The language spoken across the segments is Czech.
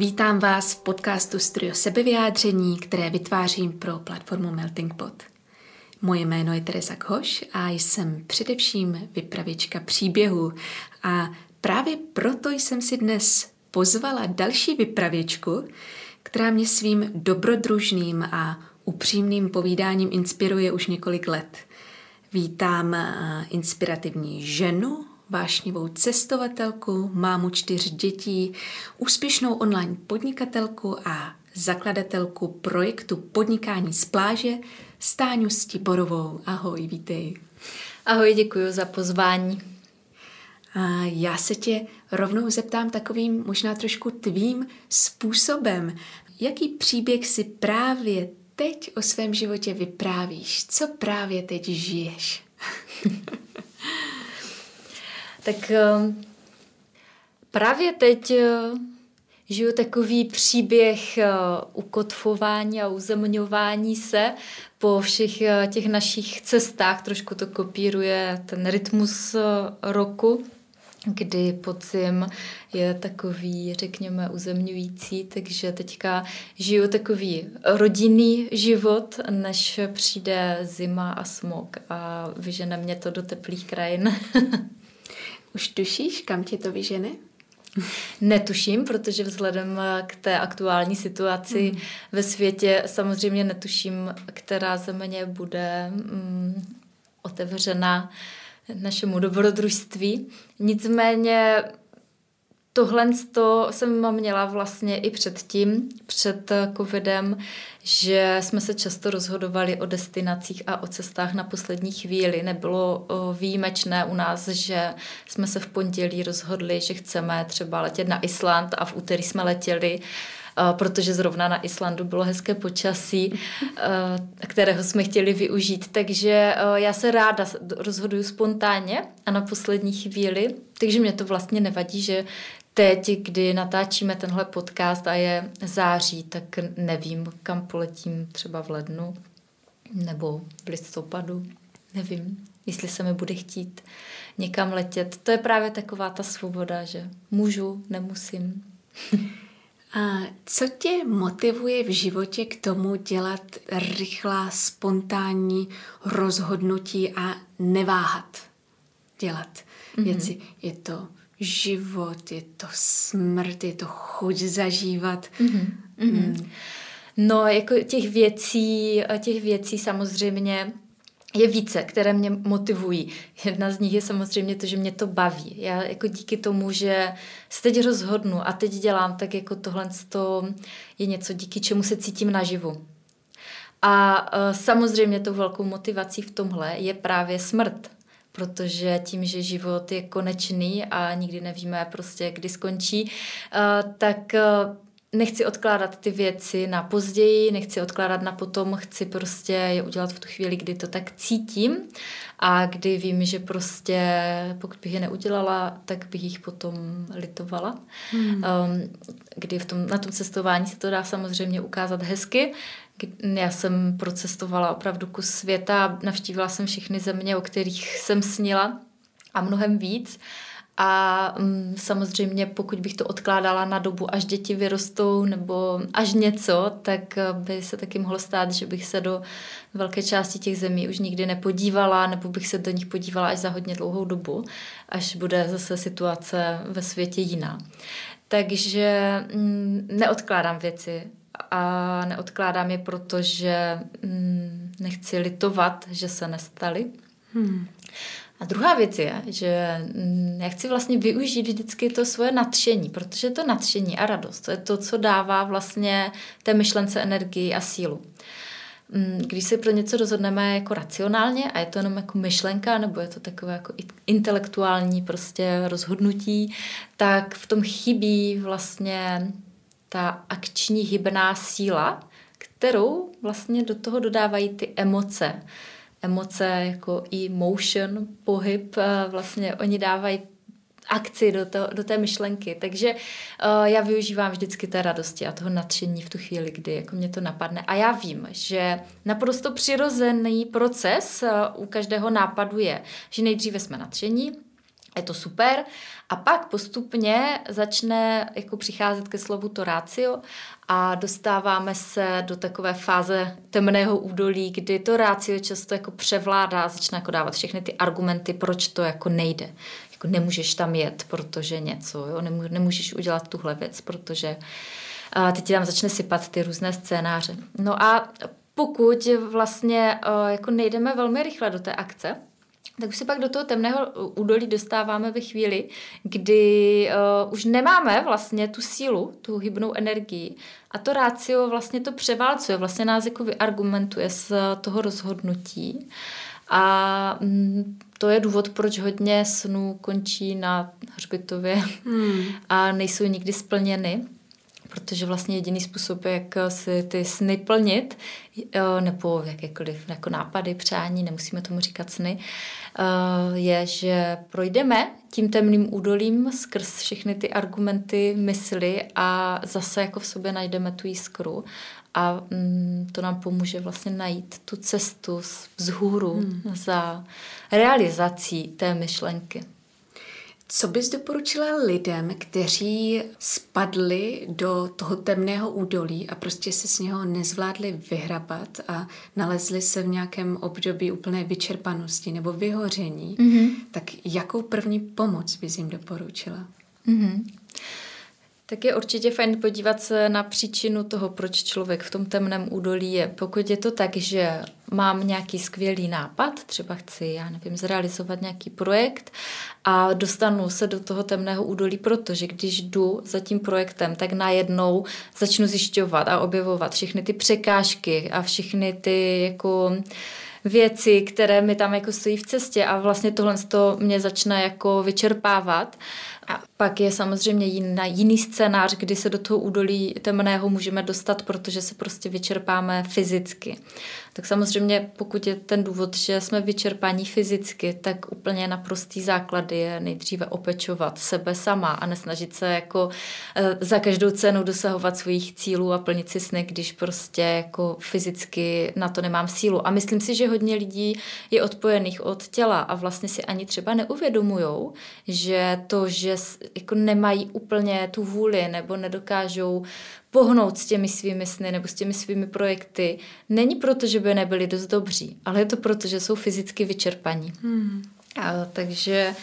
Vítám vás v podcastu Studio sebevyjádření, které vytvářím pro platformu Melting Pot. Moje jméno je Teresa Koš a jsem především vypravěčka příběhu a právě proto jsem si dnes pozvala další vypravěčku, která mě svým dobrodružným a upřímným povídáním inspiruje už několik let. Vítám eh, inspirativní ženu, vášnivou cestovatelku, mámu čtyř dětí, úspěšnou online podnikatelku a zakladatelku projektu Podnikání z pláže Stáňu Stiborovou. Ahoj, vítej. Ahoj, děkuji za pozvání. A já se tě rovnou zeptám takovým možná trošku tvým způsobem. Jaký příběh si právě teď o svém životě vyprávíš? Co právě teď žiješ? tak ehm, právě teď eh, žiju takový příběh eh, ukotvování a uzemňování se po všech eh, těch našich cestách. Trošku to kopíruje ten rytmus roku kdy podzim je takový, řekněme, uzemňující, takže teďka žiju takový rodinný život, než přijde zima a smog a vyžene mě to do teplých krajin. Už tušíš, kam tě to vyžene? Netuším, protože vzhledem k té aktuální situaci mm. ve světě samozřejmě netuším, která země bude mm, otevřena našemu dobrodružství. Nicméně tohle to jsem měla vlastně i předtím, před covidem, že jsme se často rozhodovali o destinacích a o cestách na poslední chvíli. Nebylo výjimečné u nás, že jsme se v pondělí rozhodli, že chceme třeba letět na Island a v úterý jsme letěli protože zrovna na Islandu bylo hezké počasí, kterého jsme chtěli využít. Takže já se ráda rozhoduju spontánně a na poslední chvíli, takže mě to vlastně nevadí, že teď, kdy natáčíme tenhle podcast a je září, tak nevím, kam poletím třeba v lednu nebo v listopadu. Nevím, jestli se mi bude chtít někam letět. To je právě taková ta svoboda, že můžu, nemusím. A co tě motivuje v životě k tomu dělat rychlá, spontánní rozhodnutí a neváhat dělat mm-hmm. věci? Je to život, je to smrt, je to chuť zažívat. Mm-hmm. Mm. No, jako těch věcí, těch věcí samozřejmě je více, které mě motivují. Jedna z nich je samozřejmě to, že mě to baví. Já jako díky tomu, že se teď rozhodnu a teď dělám, tak jako tohle je něco, díky čemu se cítím naživu. A uh, samozřejmě tou velkou motivací v tomhle je právě smrt protože tím, že život je konečný a nikdy nevíme prostě, kdy skončí, uh, tak uh, nechci odkládat ty věci na později, nechci odkládat na potom, chci prostě je udělat v tu chvíli, kdy to tak cítím a kdy vím, že prostě pokud bych je neudělala, tak bych jich potom litovala. Hmm. Um, kdy v tom, na tom cestování se to dá samozřejmě ukázat hezky. Já jsem procestovala opravdu kus světa, navštívila jsem všechny země, o kterých jsem snila a mnohem víc. A um, samozřejmě, pokud bych to odkládala na dobu, až děti vyrostou nebo až něco, tak eh, by se taky mohlo stát, že bych se do velké části těch zemí už nikdy nepodívala, nebo bych se do nich podívala až za hodně dlouhou dobu, až bude zase situace ve světě jiná. Takže um, neodkládám věci a neodkládám je, protože um, nechci litovat, že se nestaly. Hmm. A druhá věc je, že mm, já chci vlastně využít vždycky to svoje nadšení, protože to nadšení a radost, to je to, co dává vlastně té myšlence energii a sílu. Mm, když se pro něco rozhodneme jako racionálně a je to jenom jako myšlenka, nebo je to takové jako intelektuální prostě rozhodnutí, tak v tom chybí vlastně ta akční hybná síla, kterou vlastně do toho dodávají ty emoce emoce jako i motion, pohyb, vlastně oni dávají akci do, to, do té myšlenky. Takže uh, já využívám vždycky té radosti a toho nadšení v tu chvíli, kdy jako mě to napadne. A já vím, že naprosto přirozený proces uh, u každého nápadu je, že nejdříve jsme nadšení, je to super. A pak postupně začne jako přicházet ke slovu to rácio a dostáváme se do takové fáze temného údolí, kdy to rácio často jako převládá a začne jako dávat všechny ty argumenty, proč to jako nejde. Jako nemůžeš tam jet, protože něco, jo? nemůžeš udělat tuhle věc, protože a teď ti tam začne sypat ty různé scénáře. No a pokud vlastně jako nejdeme velmi rychle do té akce, tak už se pak do toho temného údolí dostáváme ve chvíli, kdy uh, už nemáme vlastně tu sílu, tu hybnou energii. A to rácio vlastně to převálcuje, vlastně nás jako vyargumentuje z toho rozhodnutí. A mm, to je důvod, proč hodně snů končí na hřbitově hmm. a nejsou nikdy splněny protože vlastně jediný způsob, jak si ty sny plnit, eh, nebo jakékoliv jako nápady, přání, nemusíme tomu říkat sny, eh, je, že projdeme tím temným údolím skrz všechny ty argumenty, mysli a zase jako v sobě najdeme tu jiskru a mm, to nám pomůže vlastně najít tu cestu vzhůru hmm. za realizací té myšlenky. Co bys doporučila lidem, kteří spadli do toho temného údolí a prostě se z něho nezvládli vyhrabat a nalezli se v nějakém období úplné vyčerpanosti nebo vyhoření, mm-hmm. tak jakou první pomoc bys jim doporučila? Mm-hmm. Tak je určitě fajn podívat se na příčinu toho, proč člověk v tom temném údolí je. Pokud je to tak, že mám nějaký skvělý nápad, třeba chci, já nevím, zrealizovat nějaký projekt a dostanu se do toho temného údolí, protože když jdu za tím projektem, tak najednou začnu zjišťovat a objevovat všechny ty překážky a všechny ty jako věci, které mi tam jako stojí v cestě a vlastně tohle to mě začne jako vyčerpávat. A pak je samozřejmě jiný, jiný scénář, kdy se do toho údolí temného můžeme dostat, protože se prostě vyčerpáme fyzicky. Tak samozřejmě, pokud je ten důvod, že jsme vyčerpaní fyzicky, tak úplně naprostý základ je nejdříve opečovat sebe sama a nesnažit se jako e, za každou cenu dosahovat svých cílů a plnit si sny, když prostě jako fyzicky na to nemám sílu. A myslím si, že hodně lidí je odpojených od těla a vlastně si ani třeba neuvědomujou, že to, že jako nemají úplně tu vůli nebo nedokážou pohnout s těmi svými sny nebo s těmi svými projekty, není proto, že by nebyli dost dobří, ale je to proto, že jsou fyzicky vyčerpaní. Hmm. A, takže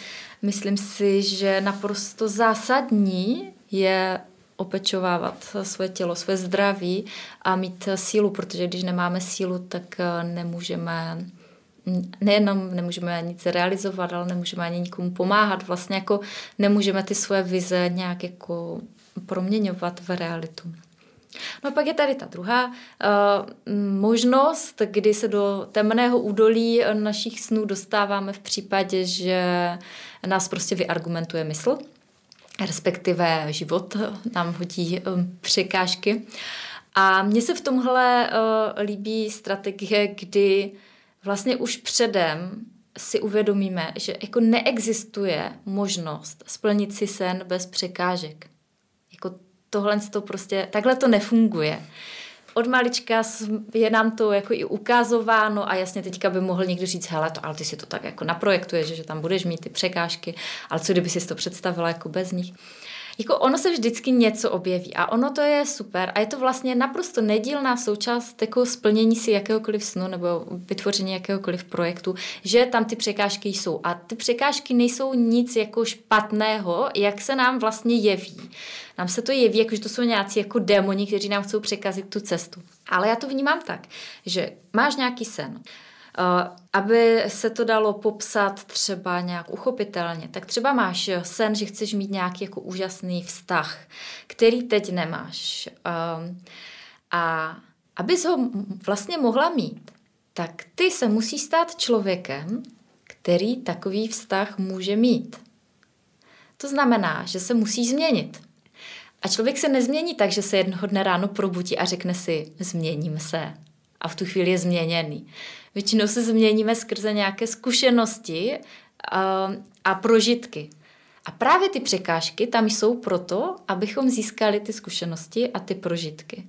myslím si, že naprosto zásadní je opečovávat své tělo, své zdraví a mít sílu, protože když nemáme sílu, tak eh, nemůžeme nejenom nemůžeme nic realizovat, ale nemůžeme ani nikomu pomáhat. Vlastně jako nemůžeme ty svoje vize nějak jako proměňovat v realitu. No pak je tady ta druhá uh, možnost, kdy se do temného údolí našich snů dostáváme v případě, že nás prostě vyargumentuje mysl, respektive život nám hodí um, překážky. A mně se v tomhle uh, líbí strategie, kdy vlastně už předem si uvědomíme, že jako neexistuje možnost splnit si sen bez překážek. Tohle to prostě, takhle to nefunguje. Od malička je nám to jako i ukázováno a jasně teďka by mohl někdo říct, hele, to, ale ty si to tak jako naprojektuješ, že tam budeš mít ty překážky, ale co kdyby si to představila jako bez nich jako ono se vždycky něco objeví a ono to je super a je to vlastně naprosto nedílná součást jako splnění si jakéhokoliv snu nebo vytvoření jakéhokoliv projektu, že tam ty překážky jsou a ty překážky nejsou nic jako špatného, jak se nám vlastně jeví. Nám se to jeví, jako že to jsou nějací jako démoni, kteří nám chcou překazit tu cestu. Ale já to vnímám tak, že máš nějaký sen, aby se to dalo popsat třeba nějak uchopitelně, tak třeba máš sen, že chceš mít nějaký jako úžasný vztah, který teď nemáš. Ehm, a abys ho vlastně mohla mít, tak ty se musí stát člověkem, který takový vztah může mít. To znamená, že se musí změnit. A člověk se nezmění tak, že se jednoho dne ráno probudí a řekne si, změním se. A v tu chvíli je změněný. Většinou se změníme skrze nějaké zkušenosti a, a prožitky. A právě ty překážky tam jsou proto, abychom získali ty zkušenosti a ty prožitky.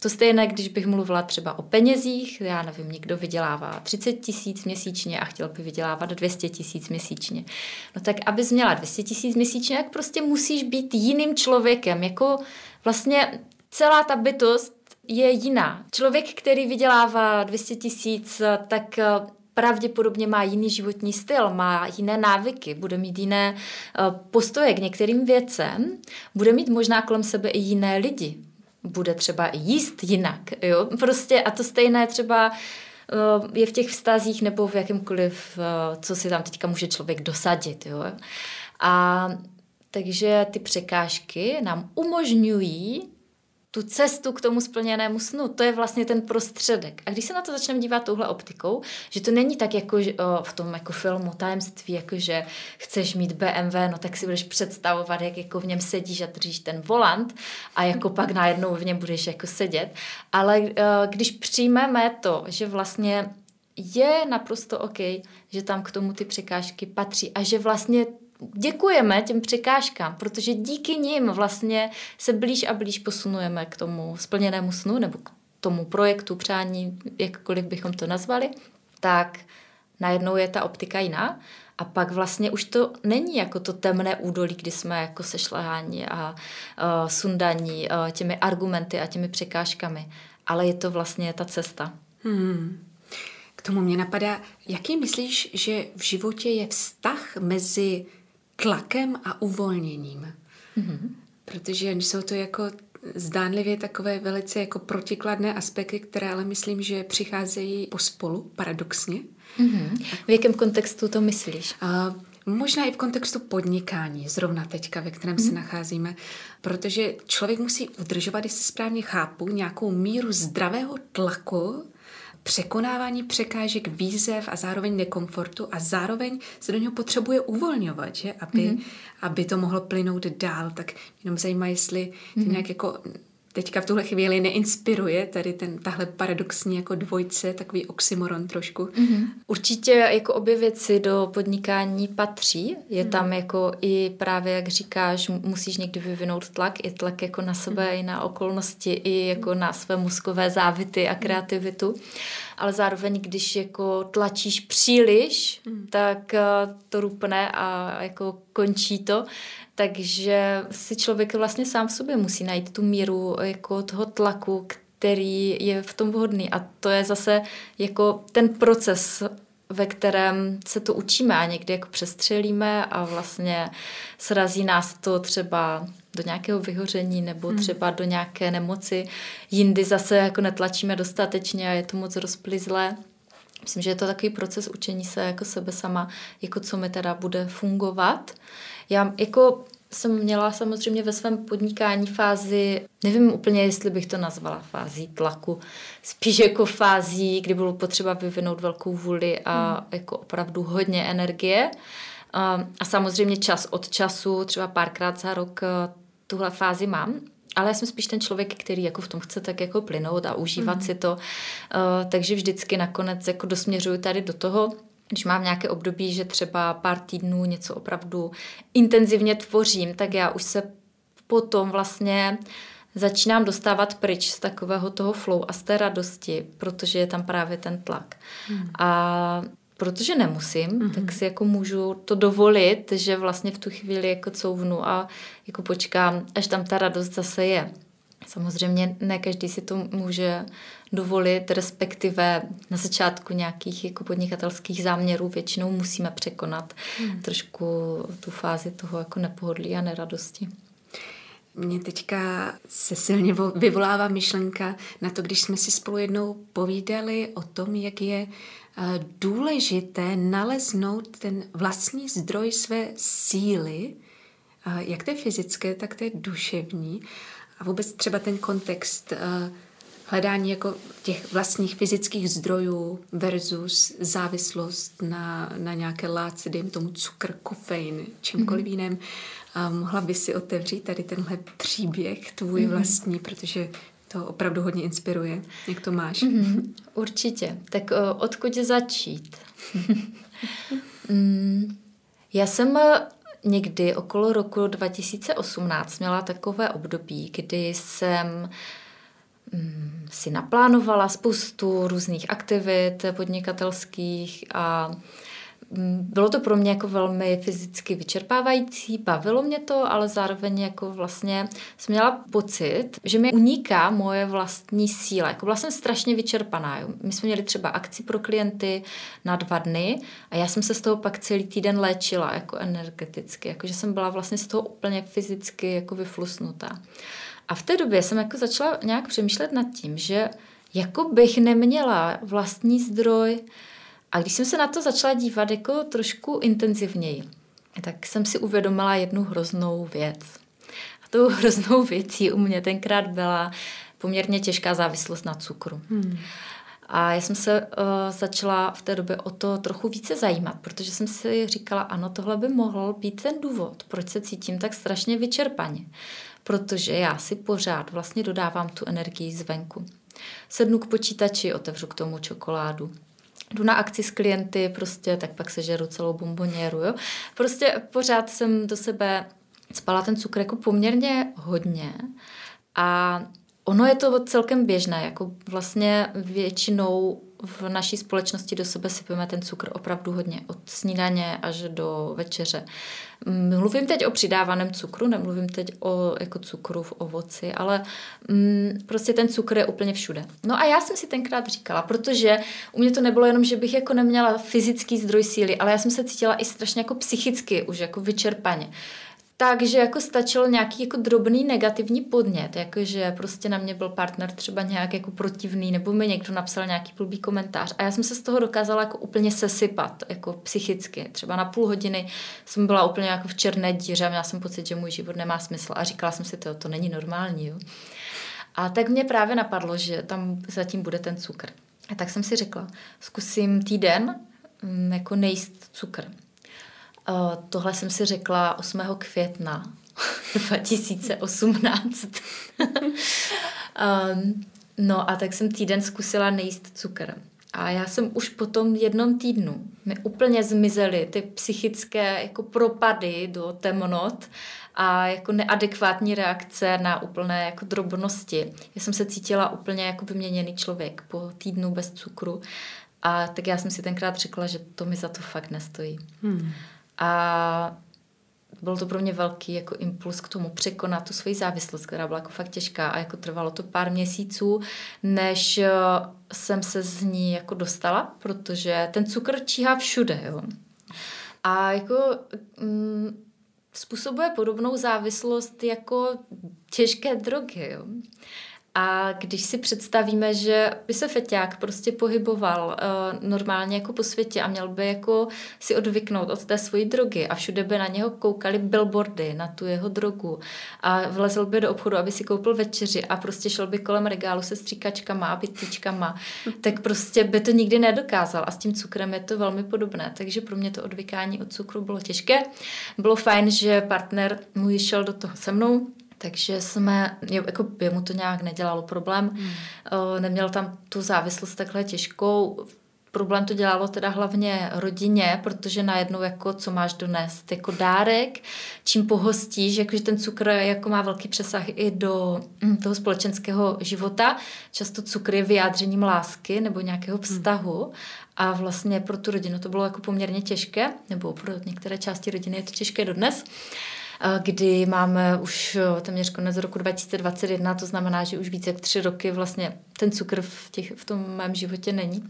To stejné, když bych mluvila třeba o penězích, já nevím, někdo vydělává 30 tisíc měsíčně a chtěl by vydělávat 200 tisíc měsíčně. No tak, abys měla 200 tisíc měsíčně, tak prostě musíš být jiným člověkem. Jako vlastně celá ta bytost je jiná. Člověk, který vydělává 200 tisíc, tak eh, pravděpodobně má jiný životní styl, má jiné návyky, bude mít jiné eh, postoje k některým věcem, bude mít možná kolem sebe i jiné lidi. Bude třeba jíst jinak, jo? Prostě a to stejné třeba eh, je v těch vztazích nebo v jakýmkoliv, co si tam teďka může člověk dosadit, jo? A takže ty překážky nám umožňují tu cestu k tomu splněnému snu. To je vlastně ten prostředek. A když se na to začneme dívat touhle optikou, že to není tak jako v tom jako filmu tajemství, jako že chceš mít BMW, no tak si budeš představovat, jak jako v něm sedíš a držíš ten volant a jako pak najednou v něm budeš jako sedět. Ale když přijmeme to, že vlastně je naprosto OK, že tam k tomu ty překážky patří a že vlastně děkujeme těm překážkám, protože díky nim vlastně se blíž a blíž posunujeme k tomu splněnému snu nebo k tomu projektu, přání, jakkoliv bychom to nazvali, tak najednou je ta optika jiná. A pak vlastně už to není jako to temné údolí, kdy jsme jako sešleháni a uh, sundaní uh, těmi argumenty a těmi překážkami, ale je to vlastně ta cesta. Hmm. K tomu mě napadá, jaký myslíš, že v životě je vztah mezi tlakem a uvolněním. Mm-hmm. Protože jsou to jako zdánlivě takové velice jako protikladné aspekty, které ale myslím, že přicházejí pospolu, paradoxně. Mm-hmm. V jakém kontextu to myslíš? A možná i v kontextu podnikání, zrovna teďka, ve kterém mm-hmm. se nacházíme, protože člověk musí udržovat, jestli správně chápu, nějakou míru zdravého tlaku překonávání překážek, výzev a zároveň nekomfortu a zároveň se do něho potřebuje uvolňovat, že? Aby, mm-hmm. aby to mohlo plynout dál. Tak jenom zajímá, jestli mm-hmm. nějak jako teďka v tuhle chvíli neinspiruje tady ten, tahle paradoxní jako dvojce, takový oxymoron trošku. Mm-hmm. Určitě jako obě věci do podnikání patří. Je mm-hmm. tam jako i právě, jak říkáš, musíš někdy vyvinout tlak, i tlak jako na sebe, mm-hmm. i na okolnosti, i jako na své mozkové závity a mhm. kreativitu. Ale zároveň, když jako tlačíš příliš, mm. tak eh, to rupne a jako končí to. Takže si člověk vlastně sám v sobě musí najít tu míru jako toho tlaku, který je v tom vhodný. A to je zase jako ten proces, ve kterém se to učíme a někdy jako přestřelíme a vlastně srazí nás to třeba do nějakého vyhoření nebo hmm. třeba do nějaké nemoci. Jindy zase jako netlačíme dostatečně a je to moc rozplizlé. Myslím, že je to takový proces učení se jako sebe sama, jako co mi teda bude fungovat. Já jako jsem měla samozřejmě ve svém podnikání fázi, nevím úplně, jestli bych to nazvala fází tlaku, spíš jako fází, kdy bylo potřeba vyvinout velkou vůli a hmm. jako opravdu hodně energie. A, a samozřejmě čas od času, třeba párkrát za rok eh, tuhle fázi mám, ale já jsem spíš ten člověk, který jako v tom chce tak jako plynout a užívat mm. si to. Uh, takže vždycky nakonec jako dosměřuju tady do toho, když mám nějaké období, že třeba pár týdnů něco opravdu intenzivně tvořím, tak já už se potom vlastně začínám dostávat pryč z takového toho flow a z té radosti, protože je tam právě ten tlak. Hmm. A protože nemusím, mm-hmm. tak si jako můžu to dovolit, že vlastně v tu chvíli jako couvnu a jako počkám, až tam ta radost zase je. Samozřejmě ne každý si to může dovolit, respektive na začátku nějakých jako podnikatelských záměrů většinou musíme překonat hmm. trošku tu fázi toho jako nepohodlí a neradosti. Mně teďka se silně vyvolává myšlenka na to, když jsme si spolu jednou povídali o tom, jak je eh, důležité naleznout ten vlastní zdroj své síly, eh, jak té fyzické, tak té duševní. A vůbec třeba ten kontext uh, hledání jako těch vlastních fyzických zdrojů versus závislost na, na nějaké látce, dejme tomu cukr, kofein, čímkoliv mm-hmm. jiném. A mohla by si otevřít tady tenhle příběh tvůj mm-hmm. vlastní, protože to opravdu hodně inspiruje. Jak to máš? Mm-hmm. Určitě. Tak uh, odkud začít? mm, já jsem někdy okolo roku 2018 měla takové období, kdy jsem mm, si naplánovala spoustu různých aktivit podnikatelských a bylo to pro mě jako velmi fyzicky vyčerpávající, bavilo mě to, ale zároveň jako vlastně jsem měla pocit, že mi uniká moje vlastní síla. Jako byla jsem strašně vyčerpaná. My jsme měli třeba akci pro klienty na dva dny a já jsem se z toho pak celý týden léčila jako energeticky, jako že jsem byla vlastně z toho úplně fyzicky jako vyflusnutá. A v té době jsem jako začala nějak přemýšlet nad tím, že jako bych neměla vlastní zdroj a když jsem se na to začala dívat jako trošku intenzivněji, tak jsem si uvědomila jednu hroznou věc. A tou hroznou věcí u mě tenkrát byla poměrně těžká závislost na cukru. Hmm. A já jsem se uh, začala v té době o to trochu více zajímat, protože jsem si říkala, ano, tohle by mohl být ten důvod, proč se cítím tak strašně vyčerpaně. Protože já si pořád vlastně dodávám tu energii zvenku. Sednu k počítači, otevřu k tomu čokoládu jdu na akci s klienty, prostě tak pak se žeru celou bomboněru, jo. Prostě pořád jsem do sebe spala ten cukr jako poměrně hodně a ono je to celkem běžné, jako vlastně většinou v naší společnosti do sebe sypeme ten cukr opravdu hodně, od snídaně až do večeře. Mluvím teď o přidávaném cukru, nemluvím teď o jako cukru v ovoci, ale mm, prostě ten cukr je úplně všude. No a já jsem si tenkrát říkala, protože u mě to nebylo jenom, že bych jako neměla fyzický zdroj síly, ale já jsem se cítila i strašně jako psychicky už jako vyčerpaně. Takže jako stačil nějaký jako drobný negativní podnět, jakože prostě na mě byl partner třeba nějak jako protivný, nebo mi někdo napsal nějaký blbý komentář. A já jsem se z toho dokázala jako úplně sesypat, jako psychicky. Třeba na půl hodiny jsem byla úplně jako v černé díře a měla jsem pocit, že můj život nemá smysl. A říkala jsem si, to, to není normální. Jo. A tak mě právě napadlo, že tam zatím bude ten cukr. A tak jsem si řekla, zkusím týden mm, jako nejíst cukr. Uh, tohle jsem si řekla 8. května 2018. um, no a tak jsem týden zkusila nejíst cukr. A já jsem už po tom jednom týdnu, mi úplně zmizely ty psychické jako propady do temnot a jako neadekvátní reakce na úplné jako drobnosti. Já jsem se cítila úplně jako vyměněný člověk po týdnu bez cukru. A tak já jsem si tenkrát řekla, že to mi za to fakt nestojí. Hmm. A byl to pro mě velký jako impuls k tomu překonat tu svoji závislost, která byla jako fakt těžká a jako trvalo to pár měsíců, než eh, jsem se z ní jako dostala, protože ten cukr číhá všude, jo. A jako mm, způsobuje podobnou závislost jako těžké drogy, jo. A když si představíme, že by se feťák prostě pohyboval uh, normálně jako po světě a měl by jako si odvyknout od té svojí drogy a všude by na něho koukali billboardy na tu jeho drogu a vlezl by do obchodu, aby si koupil večeři a prostě šel by kolem regálu se stříkačkama a bytičkama, tak prostě by to nikdy nedokázal a s tím cukrem je to velmi podobné. Takže pro mě to odvykání od cukru bylo těžké. Bylo fajn, že partner můj šel do toho se mnou, takže jsme, jako by mu to nějak nedělalo problém, hmm. neměl tam tu závislost takhle těžkou, problém to dělalo teda hlavně rodině, protože najednou jako co máš donést jako dárek, čím pohostíš, jakože ten cukr jako má velký přesah i do hm, toho společenského života. Často cukr je vyjádřením lásky nebo nějakého hmm. vztahu a vlastně pro tu rodinu to bylo jako poměrně těžké, nebo pro některé části rodiny je to těžké dodnes kdy máme už téměř konec roku 2021, to znamená, že už více jak tři roky vlastně ten cukr v, těch, v tom mém životě není.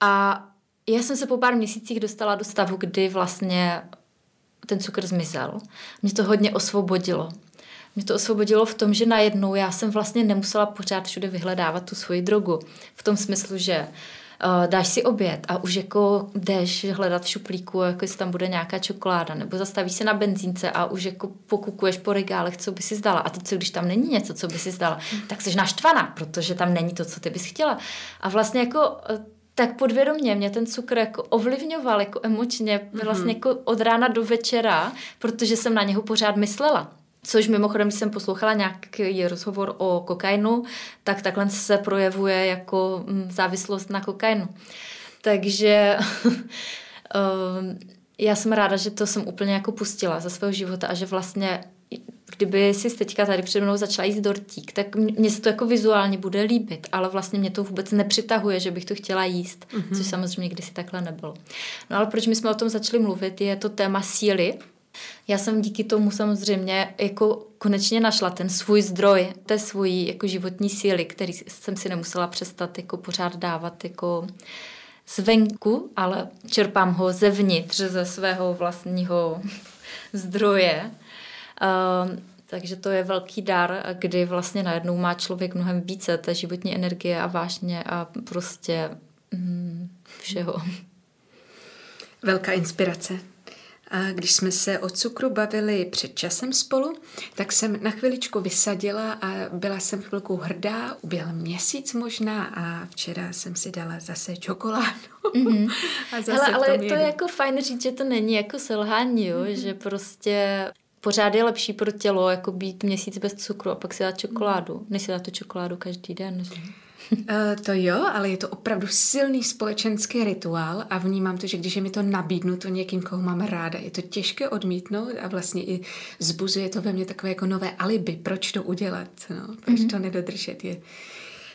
A já jsem se po pár měsících dostala do stavu, kdy vlastně ten cukr zmizel. Mě to hodně osvobodilo. Mě to osvobodilo v tom, že najednou já jsem vlastně nemusela pořád všude vyhledávat tu svoji drogu. V tom smyslu, že uh, uh, dáš si oběd a už jako jdeš hledat v šuplíku, jako jestli tam bude nějaká čokoláda, nebo zastavíš se na benzínce a už jako pokukuješ po regálech, co by si zdala. A teď, co když tam není něco, co by si zdala, tak jsi naštvaná, protože tam není to, co ty bys chtěla. A vlastně jako eh, tak podvědomě mě ten cukr jako ovlivňoval jako emočně vlastně jako od rána do večera, protože jsem na něho pořád myslela. Což mimochodem, když jsem poslouchala nějaký rozhovor o kokainu, tak takhle se projevuje jako mm, závislost na kokainu. Takže um, já jsem ráda, že to jsem úplně jako pustila ze svého života a že vlastně kdyby si teďka tady přede mnou začala jíst dortík, tak mně se to jako vizuálně bude líbit, ale vlastně mě to vůbec nepřitahuje, že bych to chtěla jíst, mm-hmm. což samozřejmě kdysi takhle nebylo. No ale proč my jsme o tom začali mluvit, je to téma síly. Já jsem díky tomu samozřejmě jako konečně našla ten svůj zdroj, té svojí jako životní síly, který jsem si nemusela přestat jako pořád dávat jako zvenku, ale čerpám ho zevnitř ze svého vlastního zdroje. Um, takže to je velký dar, kdy vlastně najednou má člověk mnohem více té životní energie a vášně a prostě mm, všeho. Velká inspirace. A když jsme se o cukru bavili před časem spolu, tak jsem na chviličku vysadila a byla jsem chvilku hrdá, uběhl měsíc možná a včera jsem si dala zase čokoládu. Mm-hmm. a zase Hele, ale to je jako fajn říct, že to není jako selhání, jo? Mm-hmm. že prostě pořád je lepší pro tělo jako být měsíc bez cukru a pak si dát čokoládu, než si dát tu čokoládu každý den. Uh, to jo, ale je to opravdu silný společenský rituál a vnímám to, že když je mi to nabídnuto někým, koho mám ráda, je to těžké odmítnout a vlastně i zbuzuje to ve mně takové jako nové alibi, proč to udělat, no, proč mm-hmm. to nedodržet. Je,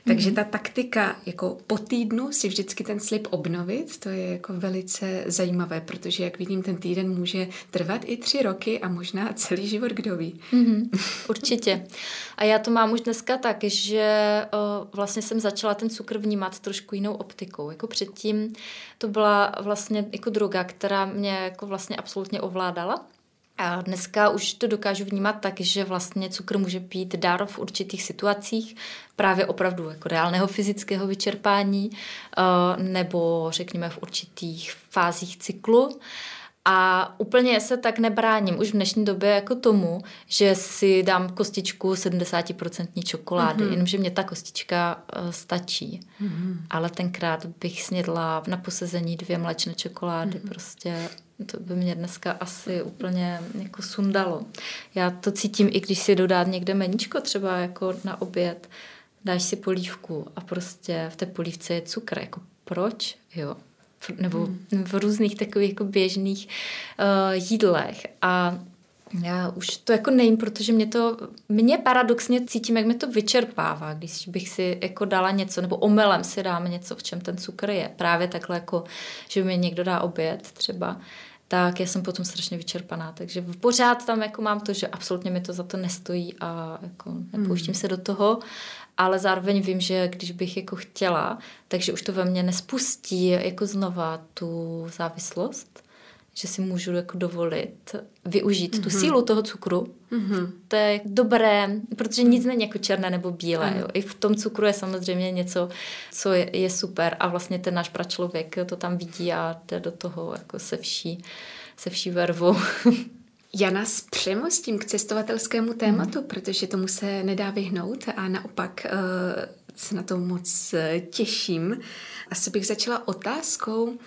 takže mhm. ta taktika jako po týdnu si vždycky ten slib obnovit, to je jako velice zajímavé, protože jak vidím, ten týden může trvat i tři roky a možná celý život, kdo ví. Mm-hmm, určitě. A já to mám už dneska tak, že o, vlastně jsem začala ten cukr vnímat trošku jinou optikou. Jako předtím to byla vlastně jako droga, která mě jako vlastně absolutně ovládala. A dneska už to dokážu vnímat tak, že vlastně cukr může být dar v určitých situacích, právě opravdu jako reálného fyzického vyčerpání, eh, nebo řekněme v určitých fázích cyklu. A úplně se tak nebráním už v dnešní době jako tomu, že si dám kostičku 70% čokolády, mm-hmm. jenomže mě ta kostička uh, stačí. Mm-hmm. Ale tenkrát bych snědla na posezení dvě mlečné čokolády, mm-hmm. prostě to by mě dneska asi úplně jako sundalo. Já to cítím, i když si dodát někde meníčko třeba jako na oběd, dáš si polívku a prostě v té polívce je cukr. Jako proč? Jo. Nebo hmm. v různých takových jako běžných uh, jídlech. A já už to jako nejím, protože mě to, mě paradoxně cítím, jak mě to vyčerpává, když bych si jako dala něco, nebo omelem si dám něco, v čem ten cukr je. Právě takhle jako, že mi někdo dá oběd třeba, tak já jsem potom strašně vyčerpaná. Takže pořád tam jako mám to, že absolutně mi to za to nestojí a jako nepouštím hmm. se do toho, ale zároveň vím, že když bych jako chtěla, takže už to ve mně nespustí jako znova tu závislost, že si můžu jako dovolit využít mm-hmm. tu mhm. sílu toho cukru. Mm-hmm. To je dobré, protože nic není jako černé nebo bílé. Mm. Jo. I v tom cukru je samozřejmě něco, co je, je super a vlastně ten náš pračlověk to tam vidí a jde do toho jako se vší, se vší vervou. Já nás přemostím k cestovatelskému tématu, mm. protože tomu se nedá vyhnout a naopak uh, se na to moc uh, těším. Asi bych začala otázkou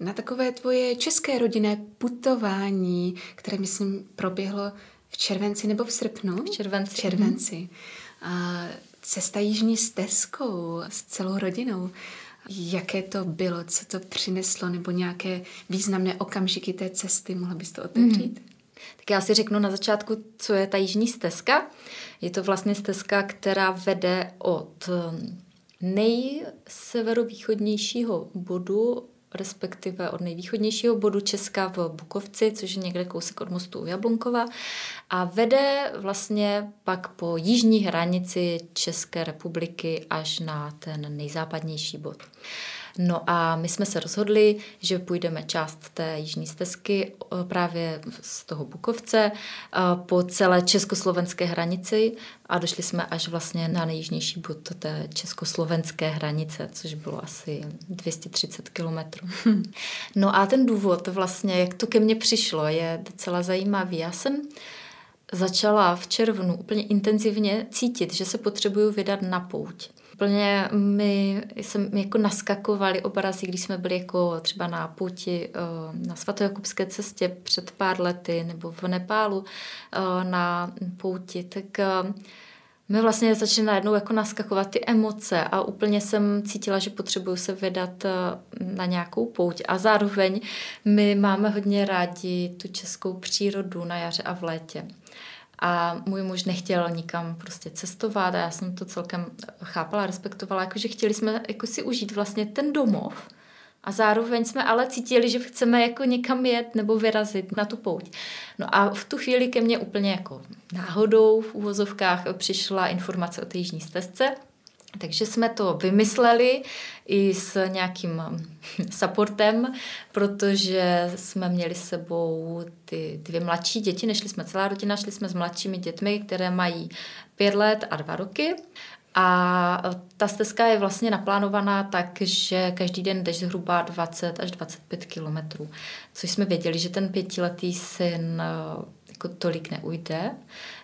na takové tvoje české rodinné putování, které, myslím, proběhlo v červenci nebo v srpnu? V červenci. V červenci. A cesta jižní stezkou s celou rodinou. Jaké to bylo, co to přineslo, nebo nějaké významné okamžiky té cesty, mohla bys to otevřít? Mm. Tak já si řeknu na začátku, co je ta jižní stezka. Je to vlastně stezka, která vede od um, nejseverovýchodnějšího bodu respektive od nejvýchodnějšího bodu Česka v Bukovci, což je někde kousek od mostu u Jablonkova a vede vlastně pak po jižní hranici České republiky až na ten nejzápadnější bod. No a my jsme se rozhodli, že půjdeme část té jižní stezky eh, právě z toho Bukovce eh, po celé československé hranici a došli jsme až vlastně na nejjižnější bod té československé hranice, což bylo asi 230 kilometrů. No a ten důvod vlastně, jak to ke mně přišlo, je docela zajímavý. Já jsem začala v červnu úplně intenzivně cítit, že se potřebuju vydat na pouť úplně mi jsem jako naskakovali obrazy, když jsme byli jako třeba na pouti eh, na svatojakubské cestě před pár lety nebo v Nepálu eh, na pouti, tak eh, mi vlastně začaly najednou jako naskakovat ty emoce a úplně jsem cítila, že potřebuju se vydat na nějakou pouť. A zároveň my máme hodně rádi tu českou přírodu na jaře a v létě. A můj muž nechtěl nikam prostě cestovat a já jsem to celkem chápala, respektovala, jakože chtěli jsme jako si užít vlastně ten domov, a zároveň jsme ale cítili, že chceme jako někam jet nebo vyrazit na tu pouť. No a v tu chvíli ke mně úplně jako náhodou v úvozovkách přišla informace o té jižní stezce, takže jsme to vymysleli i s nějakým supportem, protože jsme měli s sebou ty dvě mladší děti, nešli jsme celá rodina, šli jsme s mladšími dětmi, které mají pět let a dva roky a ta stezka je vlastně naplánovaná tak, že každý den jdeš zhruba 20 až 25 kilometrů, což jsme věděli, že ten pětiletý syn eh, jako tolik neujde.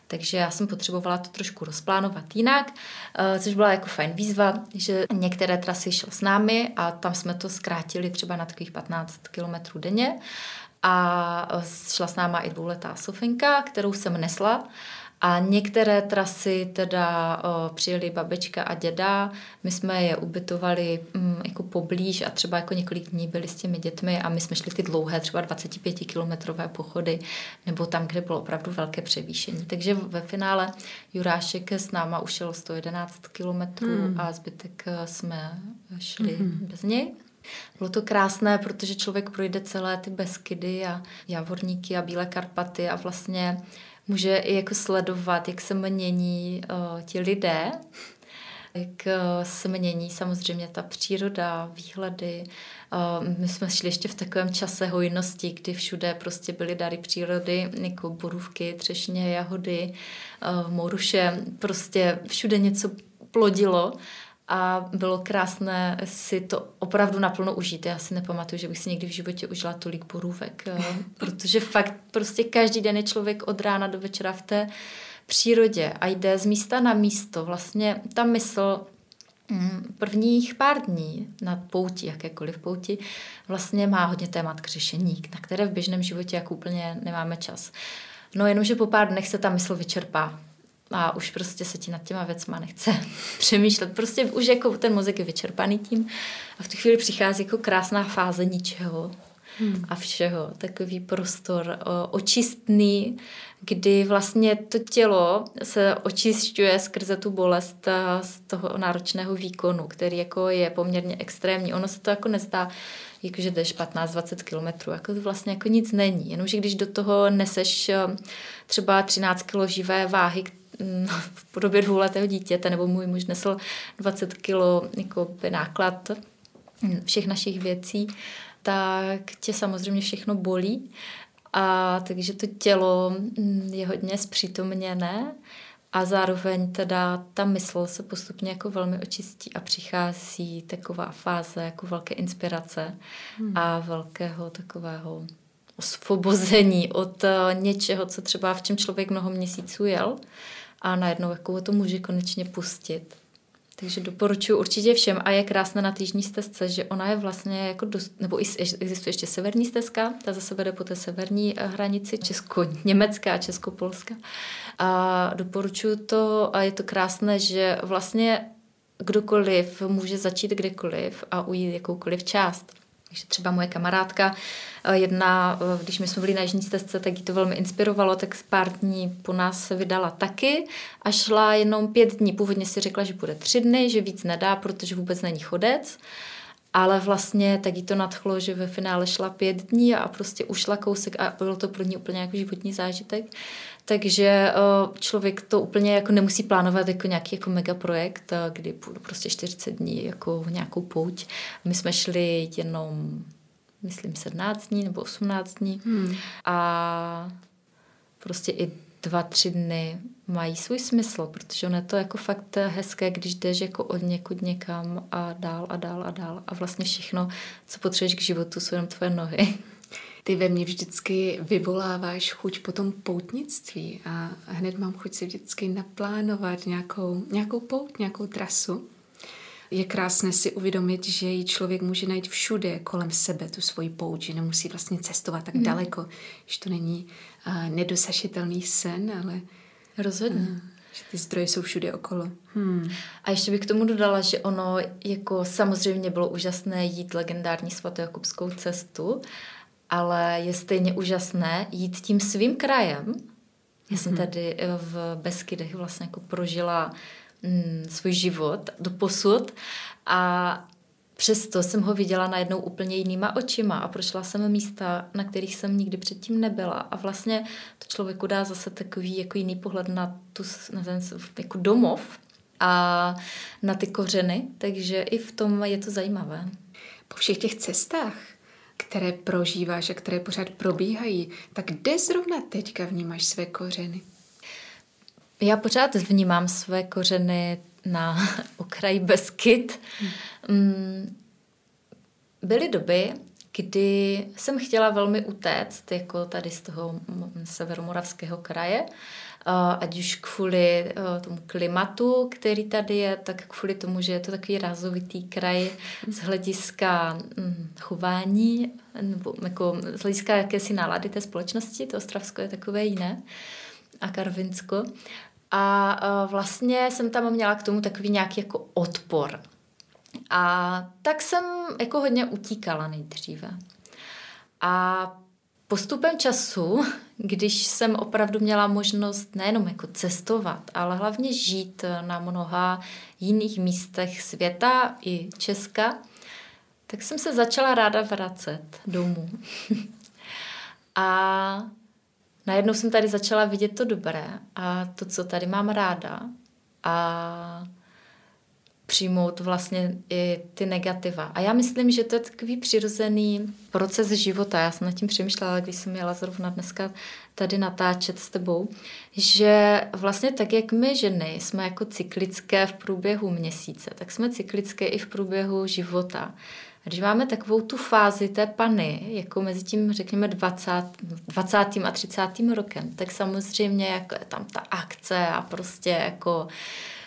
Takže já jsem potřebovala to trošku rozplánovat jinak, eh, což byla jako fajn výzva, že některé trasy šel s námi a tam jsme to zkrátili třeba na takových 15 kilometrů denně. A eh, šla s náma i dvouletá Sofenka, kterou jsem nesla. A některé trasy teda o, přijeli babička a děda, my jsme je ubytovali mm, jako poblíž a třeba jako několik dní byli s těmi dětmi a my jsme šli ty dlouhé, třeba 25-kilometrové pochody, nebo tam, kde bylo opravdu velké převýšení. Takže ve finále Jurášek s náma ušel 111 kilometrů hmm. a zbytek e, jsme šli hmm. bez něj. Bylo to krásné, protože člověk projde celé ty Beskydy a Javorníky a Bílé Karpaty a vlastně může i jako sledovat, jak se mění uh, ti lidé, jak uh, se mění samozřejmě ta příroda, výhledy. Uh, my jsme šli ještě v takovém čase hojnosti, kdy všude prostě byly dary přírody, jako borůvky, třešně, jahody, uh, moruše, prostě všude něco plodilo a bylo krásné si to opravdu naplno užít. Já si nepamatuju, že bych si někdy v životě užila tolik borůvek, protože fakt prostě každý den je člověk od rána do večera v té přírodě a jde z místa na místo. Vlastně ta mysl mm, prvních pár dní na pouti, jakékoliv pouti, vlastně má hodně témat k řešení, na které v běžném životě jako úplně nemáme čas. No jenomže po pár dnech se ta mysl vyčerpá a už prostě se ti nad těma věcma nechce přemýšlet. Prostě už jako ten mozek je vyčerpaný tím a v tu chvíli přichází jako krásná fáze ničeho hmm. a všeho. Takový prostor o, očistný, kdy vlastně to tělo se očišťuje skrze tu bolest z toho náročného výkonu, který jako je poměrně extrémní. Ono se to jako nezdá, jakože jdeš 15-20 kilometrů, jako to vlastně jako nic není. Jenomže když do toho neseš třeba 13 kg živé váhy, v podobě dvouletého dítěte, nebo můj muž nesl 20 kilo jako náklad všech našich věcí, tak tě samozřejmě všechno bolí. A takže to tělo je hodně zpřítomněné a zároveň teda ta mysl se postupně jako velmi očistí a přichází taková fáze jako velké inspirace hmm. a velkého takového osvobození od něčeho, co třeba v čem člověk mnoho měsíců jel a najednou jako to může konečně pustit. Takže doporučuji určitě všem a je krásné na týžní stezce, že ona je vlastně jako dost, nebo existuje ještě severní stezka, ta zase vede po té severní eh, hranici česko-německá a česko-polská. A doporučuji to a je to krásné, že vlastně kdokoliv může začít kdekoliv a ujít jakoukoliv část. Takže třeba moje kamarádka, jedna, eh, když my jsme byli na jižní stezce, tak jí to velmi inspirovalo, tak pár dní po nás se vydala taky a šla jenom pět dní. Původně si řekla, že bude tři dny, že víc nedá, protože vůbec není chodec. Ale vlastně tak jí to nadchlo, že ve finále šla pět dní a prostě ušla kousek a bylo to pro ní úplně jako životní zážitek. Takže eh, člověk to úplně jako nemusí plánovat jako nějaký jako megaprojekt, eh, kdy půjdu prostě 40 dní jako nějakou pouť. My jsme šli jenom, myslím, 17 dní nebo 18 dní hmm. a prostě i dva, tři dny mají svůj smysl, protože ono je to jako fakt hezké, když jdeš jako od někud někam a dál a dál a dál a vlastně všechno, co potřebuješ k životu, jsou jenom tvoje nohy. Ty ve mně vždycky vyvoláváš chuť po tom poutnictví a hned mám chuť si vždycky naplánovat nějakou, nějakou pout, nějakou trasu. Je krásné si uvědomit, že ji člověk může najít všude kolem sebe, tu svoji pouť, že nemusí vlastně cestovat tak mm. daleko, že to není uh, nedosažitelný sen, ale Rozhodně. Uh, Že ty zdroje jsou všude okolo. Hmm. A ještě bych k tomu dodala, že ono jako samozřejmě bylo úžasné jít legendární svatojakubskou cestu, ale je stejně úžasné jít tím svým krajem. Já jsem mhm. tady eh, v Beskydech vlastně jako prožila svůj život do posud a Přesto jsem ho viděla najednou úplně jinýma očima a prošla jsem místa, na kterých jsem nikdy předtím nebyla. A vlastně to člověku dá zase takový jako jiný pohled na, tu, na ten jako domov a na ty kořeny, takže i v tom je to zajímavé. Po všech těch cestách, které prožíváš a které pořád probíhají, tak kde zrovna teďka vnímáš své kořeny? Já pořád vnímám své kořeny na okraji Beskyt. Hmm. Byly doby, kdy jsem chtěla velmi utéct, jako tady z toho severomoravského kraje, ať už kvůli tomu klimatu, který tady je, tak kvůli tomu, že je to takový rázovitý kraj z hlediska hm, chování, nebo jako z hlediska jakési nálady té společnosti, to Ostravsko je takové jiné a Karvinsko. A vlastně jsem tam měla k tomu takový nějaký jako odpor. A tak jsem jako hodně utíkala nejdříve. A postupem času, když jsem opravdu měla možnost nejenom jako cestovat, ale hlavně žít na mnoha jiných místech světa i Česka, tak jsem se začala ráda vracet domů. a najednou jsem tady začala vidět to dobré a to, co tady mám ráda a přijmout vlastně i ty negativa. A já myslím, že to je takový přirozený proces života. Já jsem nad tím přemýšlela, když jsem měla zrovna dneska tady natáčet s tebou, že vlastně tak, jak my ženy jsme jako cyklické v průběhu měsíce, tak jsme cyklické i v průběhu života. Když máme takovou tu fázi té pany, jako mezi tím, řekněme, 20, 20. a 30. rokem, tak samozřejmě jako je tam ta akce a prostě jako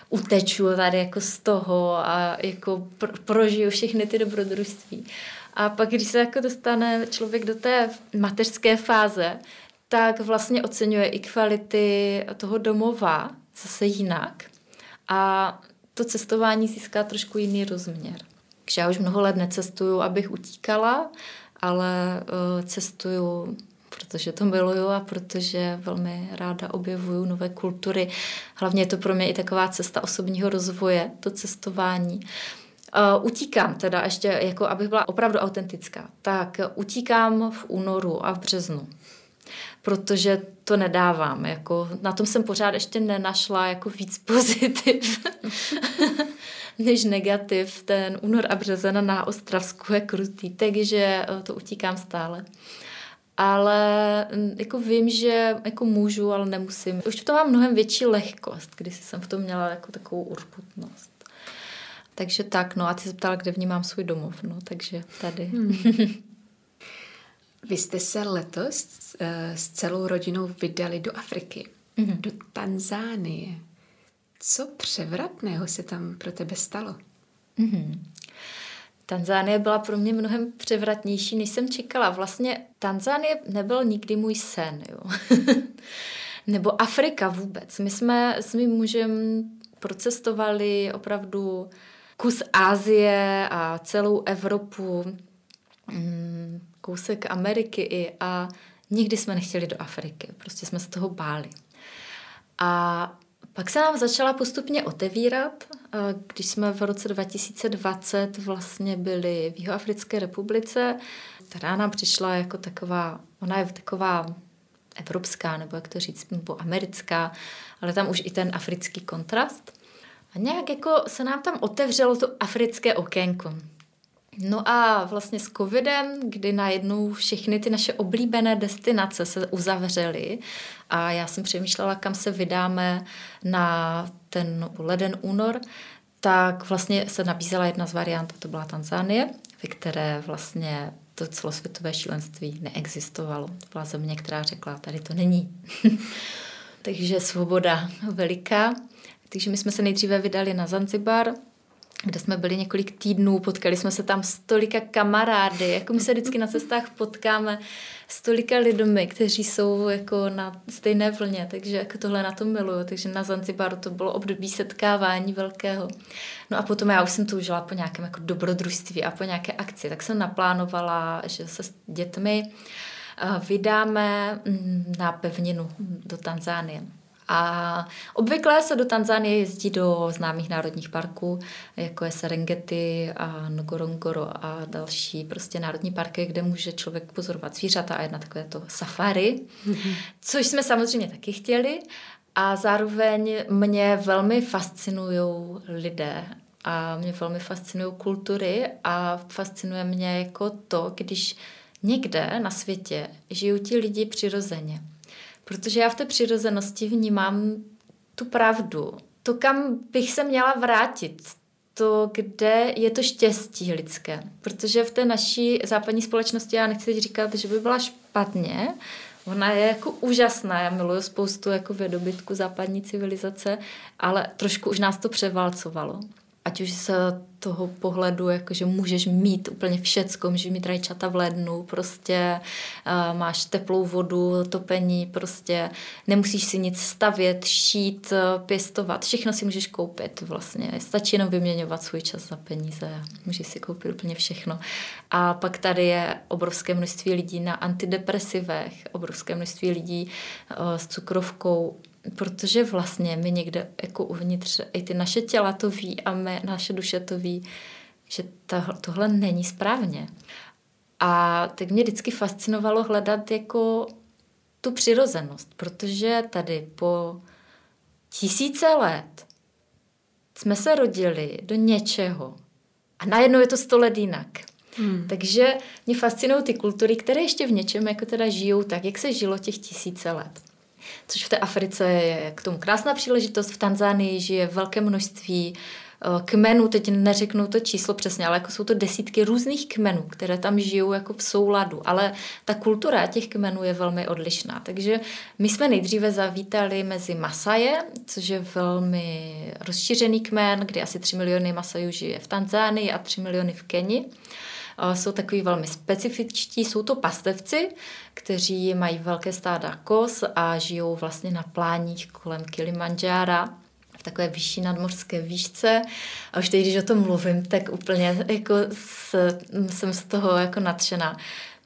uteču tady jako z toho a jako pro, prožiju všechny ty dobrodružství. A pak, když se jako dostane člověk do té mateřské fáze, tak vlastně oceňuje i kvality toho domova zase jinak. A to cestování získá trošku jiný rozměr. Takže já už mnoho let necestuju, abych utíkala, ale uh, cestuju, protože to miluju a protože velmi ráda objevuju nové kultury. Hlavně je to pro mě i taková cesta osobního rozvoje, to cestování. Uh, utíkám teda ještě, jako abych byla opravdu autentická, tak utíkám v únoru a v březnu protože to nedávám. Jako, na tom jsem pořád ještě nenašla jako víc pozitiv než negativ. Ten únor a březen na Ostravsku je krutý, takže eh, to utíkám stále. Ale mm, jako vím, že jako můžu, ale nemusím. Už v tom mám mnohem větší lehkost, když jsem v tom měla jako takovou urputnost. Takže tak, no a ty se ptala, kde vnímám svůj domov, no, takže tady. Hmm. Vy jste se letos eh, s celou rodinou vydali do Afriky, mm-hmm. do Tanzánie. Co převratného se tam pro tebe stalo? Mm-hmm. Tanzánie byla pro mě mnohem převratnější, než jsem čekala. Vlastně Tanzánie nebyl nikdy můj sen, jo. Nebo Afrika vůbec. My jsme s mým mužem procestovali opravdu kus Ázie a celou Evropu. Mm, kousek Ameriky i a nikdy jsme nechtěli do Afriky, prostě jsme se toho báli. A pak se nám začala postupně otevírat, když jsme v roce 2020 vlastně byli v Jihoafrické republice, která nám přišla jako taková, ona je taková evropská, nebo jak to říct, nebo americká, ale tam už i ten africký kontrast. A nějak jako se nám tam otevřelo to africké okénko. No a vlastně s covidem, kdy najednou všechny ty naše oblíbené destinace se uzavřely a já jsem přemýšlela, kam se vydáme na ten leden, únor, tak vlastně se nabízela jedna z variant, to byla Tanzánie, ve které vlastně to celosvětové šílenství neexistovalo. To byla země, která řekla, tady to není. Takže svoboda veliká. Takže my jsme se nejdříve vydali na Zanzibar, kde jsme byli několik týdnů, potkali jsme se tam s tolika kamarády, jako my se vždycky na cestách potkáme s tolika lidmi, kteří jsou jako na stejné vlně, takže jako tohle na to miluju, takže na Zanzibaru to bylo období setkávání velkého. No a potom já už jsem toužila po nějakém jako dobrodružství a po nějaké akci, tak jsem naplánovala, že se s dětmi eh, vydáme mm, na pevninu do Tanzánie. A obvykle se do Tanzánie jezdí do známých národních parků, jako je Serengeti a Ngorongoro a další prostě národní parky, kde může člověk pozorovat zvířata a jedna takové to safari, mm-hmm. což jsme samozřejmě taky chtěli. A zároveň mě velmi fascinují lidé a mě velmi fascinují kultury a fascinuje mě jako to, když někde na světě žijou ti lidi přirozeně. Protože já v té přirozenosti vnímám tu pravdu. To, kam bych se měla vrátit, to, kde je to štěstí lidské. Protože v té naší západní společnosti, já nechci říkat, že by byla špatně, Ona je jako úžasná, já miluju spoustu jako vědobytku západní civilizace, ale trošku už nás to převálcovalo ať už z toho pohledu, jako že můžeš mít úplně všecko, můžeš mít rajčata v lednu, prostě uh, máš teplou vodu, topení, prostě nemusíš si nic stavět, šít, pěstovat, všechno si můžeš koupit vlastně. Stačí jenom vyměňovat svůj čas za peníze, můžeš si koupit úplně všechno. A pak tady je obrovské množství lidí na antidepresivech, obrovské množství lidí uh, s cukrovkou, protože vlastně my někde jako uvnitř, i ty naše těla to ví a my, naše duše to ví, že to, tohle není správně. A tak mě vždycky fascinovalo hledat jako tu přirozenost, protože tady po tisíce let jsme se rodili do něčeho a najednou je to sto let jinak. Hmm. Takže mě fascinují ty kultury, které ještě v něčem jako teda žijou tak, jak se žilo těch tisíce let což v té Africe je k tomu krásná příležitost. V Tanzánii žije velké množství eh, kmenů, teď neřeknu to číslo přesně, ale jako jsou to desítky různých kmenů, které tam žijou jako v souladu, ale ta kultura těch kmenů je velmi odlišná. Takže my jsme nejdříve zavítali mezi Masaje, což je velmi rozšířený kmen, kdy asi 3 miliony Masajů žije v Tanzánii a 3 miliony v Keni jsou takový velmi specifičtí. Jsou to pastevci, kteří mají velké stáda kos a žijou vlastně na pláních kolem Kilimanjára v takové vyšší nadmořské výšce. A už teď, když o tom mluvím, tak úplně jako s, jsem z toho jako nadšená.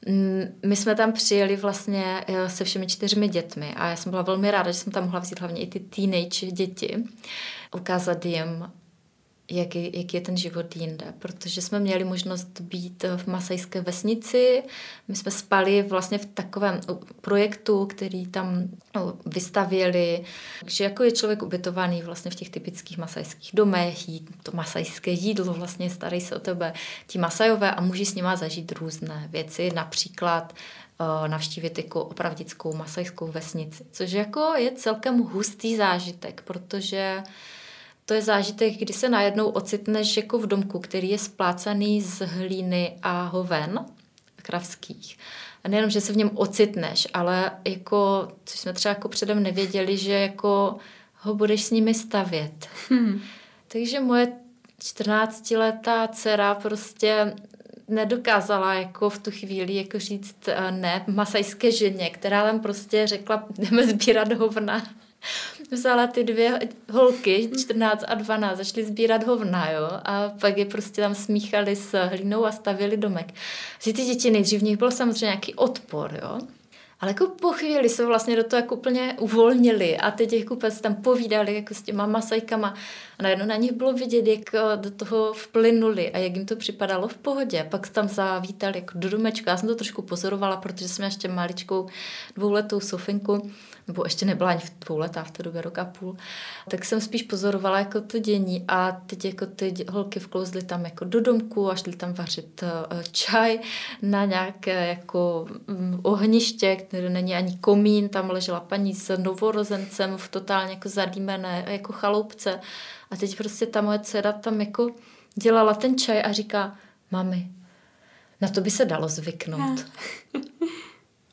Mm, my jsme tam přijeli vlastně eh, se všemi čtyřmi dětmi a já jsem byla velmi ráda, že jsem tam mohla vzít hlavně i ty teenage děti, ukázat jim jak je, jak je ten život jinde, protože jsme měli možnost být v masajské vesnici, my jsme spali vlastně v takovém projektu, který tam vystavěli, že jako je člověk ubytovaný vlastně v těch typických masajských domech, jí to masajské jídlo, vlastně starají se o tebe ti masajové a můžeš s nima zažít různé věci, například navštívit jako opravdickou masajskou vesnici, což jako je celkem hustý zážitek, protože to je zážitek, kdy se najednou ocitneš jako v domku, který je splácaný z hlíny a hoven kravských. A nejenom, že se v něm ocitneš, ale jako, což jsme třeba jako předem nevěděli, že jako ho budeš s nimi stavět. Hmm. Takže moje 14-letá dcera prostě nedokázala jako v tu chvíli jako říct eh, ne masajské ženě, která tam prostě řekla, jdeme sbírat hovna vzala ty dvě holky, 14 a 12, začaly sbírat hovna, jo, a pak je prostě tam smíchali s hlínou a stavili domek. Si ty děti nejdřív v nich byl samozřejmě nějaký odpor, jo, ale jako po chvíli se vlastně do toho jako úplně uvolnili a teď jako se tam povídali jako s těma masajkama a najednou na nich bylo vidět, jak eh, do toho vplynuli a jak jim to připadalo v pohodě. Pak tam zavítali jako do domečka. Já jsem to trošku pozorovala, protože jsem ještě maličkou dvouletou Sofinku nebo ještě nebyla ani v dvou letá, v té době rok a půl, tak jsem spíš pozorovala jako to dění a teď jako ty holky vklouzly tam jako do domku a šly tam vařit eh, čaj na nějaké jako mm, ohniště, které není ani komín, tam ležela paní s novorozencem v totálně jako zadýmené jako chaloupce a teď prostě ta moje dcera tam jako dělala ten čaj a říká, mami, na to by se dalo zvyknout.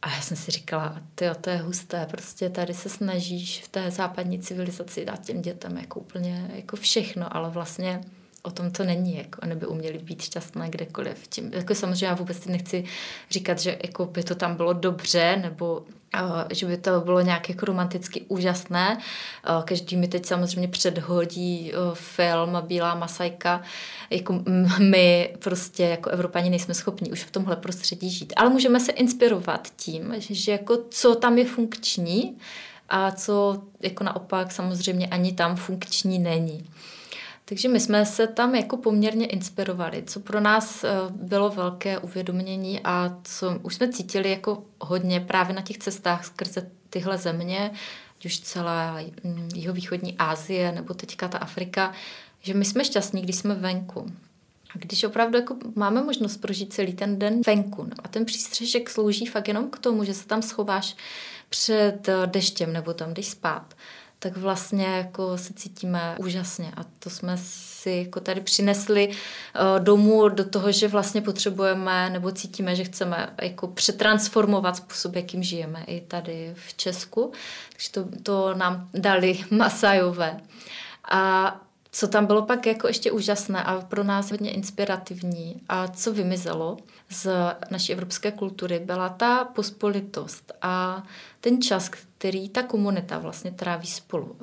A já jsem si říkala, ty to je husté, prostě tady se snažíš v té západní civilizaci dát těm dětem jako úplně jako všechno, ale vlastně o tom to není, jako, neby uměli být šťastné kdekoliv. Tím, jako samozřejmě já vůbec nechci říkat, že jako by to tam bylo dobře, nebo že by to bylo nějak jako romanticky úžasné. Každý mi teď samozřejmě předhodí film Bílá masajka. Jako my prostě jako Evropani nejsme schopni už v tomhle prostředí žít. Ale můžeme se inspirovat tím, že jako co tam je funkční a co jako naopak samozřejmě ani tam funkční není. Takže my jsme se tam jako poměrně inspirovali, co pro nás eh, bylo velké uvědomění a co už jsme cítili jako hodně právě na těch cestách skrze tyhle země, už celá hm, jihovýchodní Asie nebo teďka ta Afrika, že my jsme šťastní, když jsme venku. A když opravdu jako máme možnost prožít celý ten den venku no a ten přístřežek slouží fakt jenom k tomu, že se tam schováš před eh, deštěm nebo tam jdeš spát, tak vlastně jako se cítíme úžasně a to jsme si jako tady přinesli uh, domů do toho, že vlastně potřebujeme nebo cítíme, že chceme jako přetransformovat způsob, jakým žijeme i tady v Česku. Takže to, to nám dali Masajové. A co tam bylo pak jako ještě úžasné a pro nás hodně inspirativní a co vymizelo z naší evropské kultury, byla ta pospolitost a ten čas, který ta komunita vlastně tráví spolu.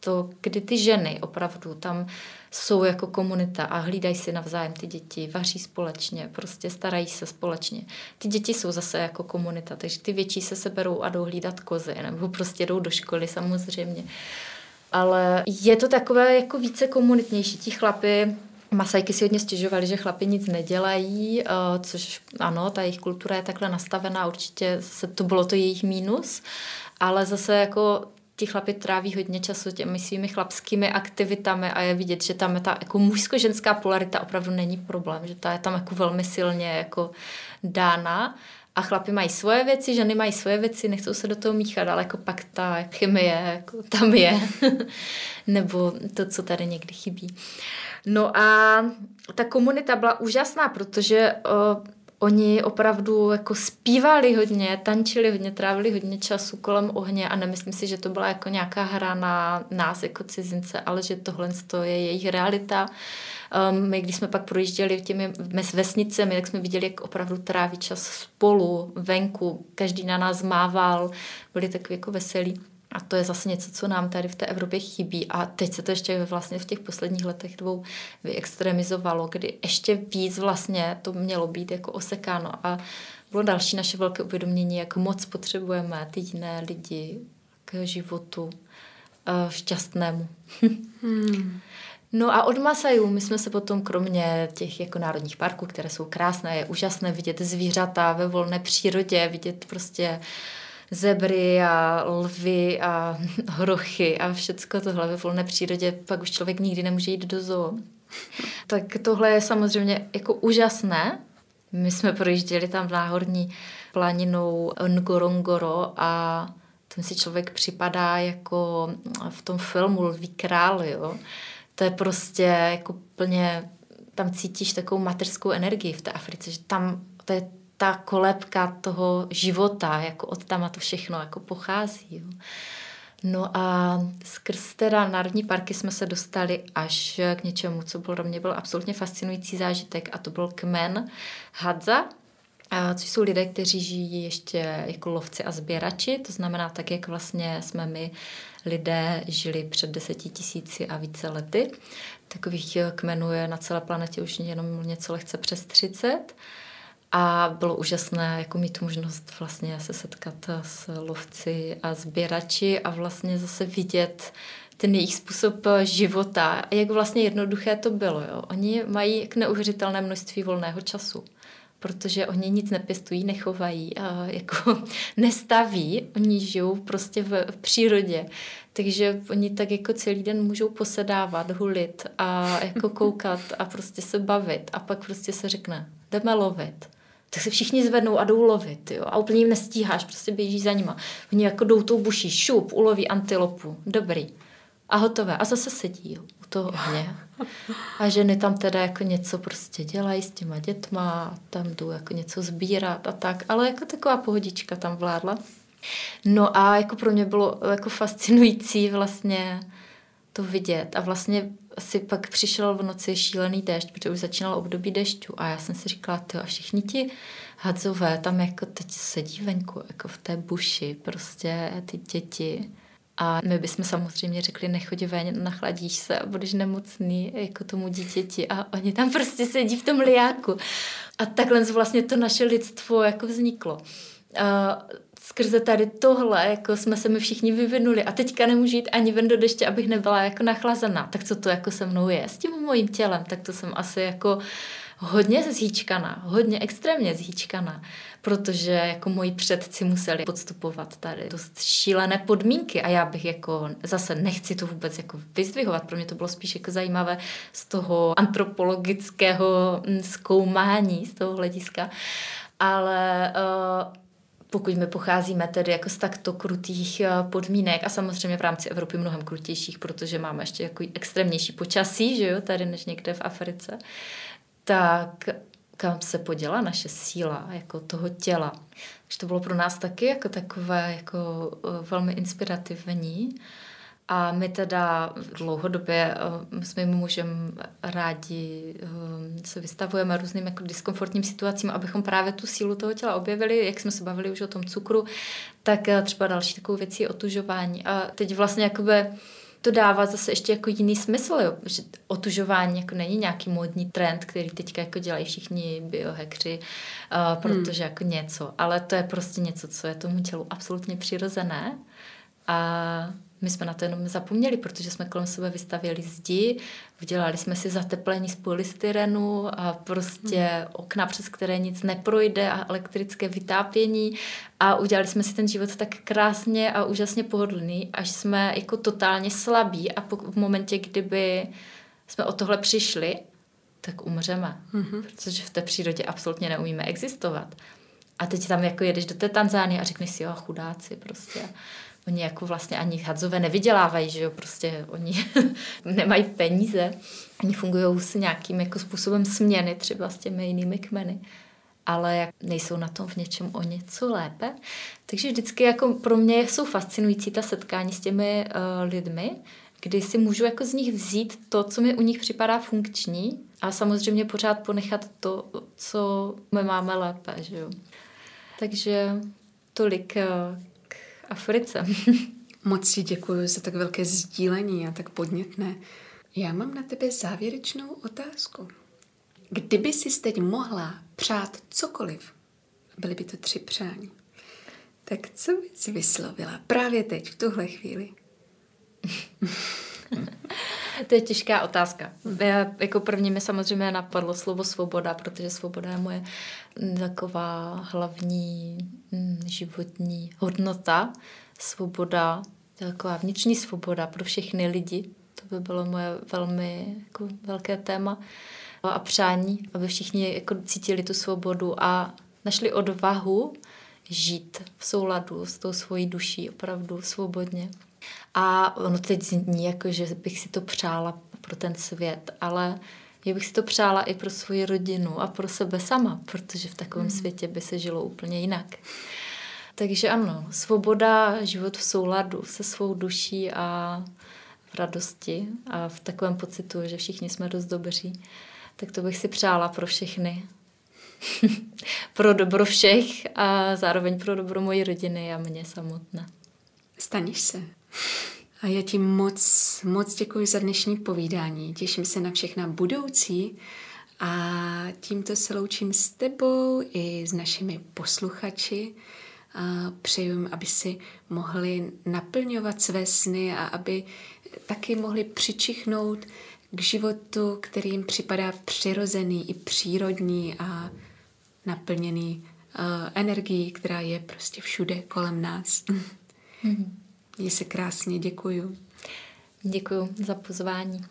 To, kdy ty ženy opravdu tam jsou jako komunita a hlídají si navzájem ty děti, vaří společně, prostě starají se společně. Ty děti jsou zase jako komunita, takže ty větší se seberou a jdou hlídat kozy, nebo prostě jdou do školy samozřejmě ale je to takové jako více komunitnější. Ti chlapy Masajky si hodně stěžovali, že chlapi nic nedělají, eh, což ano, ta jejich kultura je takhle nastavená, určitě se, to bylo to jejich mínus, ale zase jako ti chlapi tráví hodně času těmi svými chlapskými aktivitami a je vidět, že tam je ta jako mužsko-ženská polarita opravdu není problém, že ta je tam jako velmi silně jako dána a chlapi mají svoje věci, ženy mají svoje věci, nechcou se do toho míchat, ale jako pak ta chemie jako tam je. Nebo to, co tady někdy chybí. No a ta komunita byla úžasná, protože uh, oni opravdu jako zpívali hodně, tančili hodně, trávili hodně času kolem ohně a nemyslím si, že to byla jako nějaká hra na nás jako cizince, ale že tohle je jejich realita. Um, my, když jsme pak projížděli těmi vesnicemi, tak jsme viděli, jak opravdu tráví čas spolu, venku, každý na nás mával, byli takový jako veselí. A to je zase něco, co nám tady v té Evropě chybí. A teď se to ještě vlastně v těch posledních letech dvou vyextremizovalo, kdy ještě víc vlastně to mělo být jako osekáno. A bylo další naše velké uvědomění, jak moc potřebujeme ty jiné lidi k životu uh, šťastnému. hmm. No a od Masajů my jsme se potom kromě těch jako národních parků, které jsou krásné, je úžasné vidět zvířata ve volné přírodě, vidět prostě zebry a lvy a hrochy a všecko tohle ve volné přírodě, pak už člověk nikdy nemůže jít do zoo. Tak tohle je samozřejmě jako úžasné. My jsme projížděli tam v náhorní planinou Ngorongoro a tam si člověk připadá jako v tom filmu Lví král, jo to je prostě jako plně, tam cítíš takovou mateřskou energii v té Africe, že tam to je ta kolébka toho života, jako od tam a to všechno jako pochází. Jo. No a skrz teda národní parky jsme se dostali až k něčemu, co pro mě byl absolutně fascinující zážitek a to byl kmen Hadza, což jsou lidé, kteří žijí ještě jako lovci a sběrači, to znamená tak, jak vlastně jsme my lidé žili před deseti tisíci a více lety. Takových kmenů je na celé planetě už jenom něco lehce přes 30. A bylo úžasné jako mít možnost vlastně se setkat s lovci a sběrači a vlastně zase vidět ten jejich způsob života a jak vlastně jednoduché to bylo. Jo. Oni mají k neuvěřitelné množství volného času protože oni nic nepěstují, nechovají, a jako nestaví, oni žijou prostě v, v přírodě. Takže oni tak jako celý den můžou posedávat, hulit a jako koukat a prostě se bavit a pak prostě se řekne, jdeme lovit tak se všichni zvednou a jdou lovit, jo, a úplně jim nestíháš, prostě běží za nima. Oni jako jdou tou buší, šup, uloví antilopu, dobrý. A hotové. A zase sedí jo, u toho ohně. A ženy tam teda jako něco prostě dělají s těma dětma, tam jdou jako něco sbírat a tak, ale jako taková pohodička tam vládla. No a jako pro mě bylo jako fascinující vlastně to vidět a vlastně si pak přišel v noci šílený déšť, protože už začínal období dešťu a já jsem si říkala, ty a všichni ti hadzové tam jako teď sedí venku, jako v té buši, prostě ty děti. A my bychom samozřejmě řekli, nechodí ven, nachladíš se a budeš nemocný jako tomu dítěti a oni tam prostě sedí v tom liáku. A takhle vlastně to naše lidstvo jako vzniklo. A skrze tady tohle, jako jsme se my všichni vyvinuli a teďka nemůžu jít ani ven do deště, abych nebyla jako nachlazená. Tak co to jako se mnou je? S tím mojím tělem, tak to jsem asi jako hodně zhýčkaná, hodně extrémně zhýčkaná, protože jako moji předci museli podstupovat tady dost šílené podmínky a já bych jako zase nechci to vůbec jako vyzdvihovat, pro mě to bylo spíš jako zajímavé z toho antropologického mm, zkoumání, z toho hlediska, ale uh, pokud my pocházíme tedy jako z takto krutých eh, podmínek a samozřejmě v rámci Evropy mnohem krutějších, protože máme ještě jako extrémnější počasí, že jo, tady než někde v Africe, tak kam se poděla naše síla jako toho těla. Takže to bylo pro nás taky jako takové jako eh, velmi inspirativní. A my teda dlouhodobě uh, s mým mužem rádi uh, se vystavujeme různým jako diskomfortním situacím, abychom právě tu sílu toho těla objevili, jak jsme se bavili už o tom cukru, tak třeba další takovou věcí je otužování. A teď vlastně jakoby to dává zase ještě jako jiný smysl, jo? že otužování jako není nějaký módní trend, který teďka jako dělají všichni biohackři, uh, protože hmm. jako něco, ale to je prostě něco, co je tomu tělu absolutně přirozené a my jsme na to jenom zapomněli, protože jsme kolem sebe vystavěli zdi, udělali jsme si zateplení z polystyrenu a prostě hmm. okna, přes které nic neprojde a elektrické vytápění. A udělali jsme si ten život tak krásně a úžasně pohodlný, až jsme jako totálně slabí. A v momentě, kdyby jsme o tohle přišli, tak umřeme, hmm protože v té přírodě absolutně neumíme existovat. A teď tam jako jedeš do té Tanzánie a řekneš si, jo, chudáci prostě oni jako vlastně ani hadzové nevydělávají, že jo, prostě oni nemají peníze, oni fungují s nějakým jako způsobem směny třeba s těmi jinými kmeny ale jak nejsou na tom v něčem o něco lépe. Takže vždycky jako pro mě jsou fascinující ta setkání s těmi uh, lidmi, kdy si můžu jako z nich vzít to, co mi u nich připadá funkční a samozřejmě pořád ponechat to, co my máme lépe, že jo. Takže tolik uh, Africe. Moc ti děkuji za tak velké sdílení a tak podnětné. Já mám na tebe závěrečnou otázku. Kdyby si teď mohla přát cokoliv, byly by to tři přání, tak co bys vyslovila právě teď, v tuhle chvíli? to je těžká otázka. Já, jako první mi samozřejmě napadlo slovo svoboda, protože svoboda je moje taková hlavní mm, životní hodnota. Svoboda, taková vnitřní svoboda pro všechny lidi. To by bylo moje velmi jako velké téma. A přání, aby všichni jako cítili tu svobodu a našli odvahu žít v souladu s tou svojí duší opravdu svobodně. A ono teď zní jako, že bych si to přála pro ten svět, ale já bych si to přála i pro svoji rodinu a pro sebe sama, protože v takovém mm. světě by se žilo úplně jinak. Takže ano, svoboda, život v souladu se svou duší a v radosti a v takovém pocitu, že všichni jsme dost dobří, tak to bych si přála pro všechny. pro dobro všech a zároveň pro dobro mojí rodiny a mě samotné. Staneš se. A já ti moc, moc děkuji za dnešní povídání. Těším se na všechna budoucí a tímto se loučím s tebou i s našimi posluchači. A přeju, aby si mohli naplňovat své sny a aby taky mohli přičichnout k životu, který jim připadá přirozený i přírodní a naplněný uh, energií, která je prostě všude kolem nás. Mm-hmm. Měj se krásně, děkuju. Děkuju za pozvání.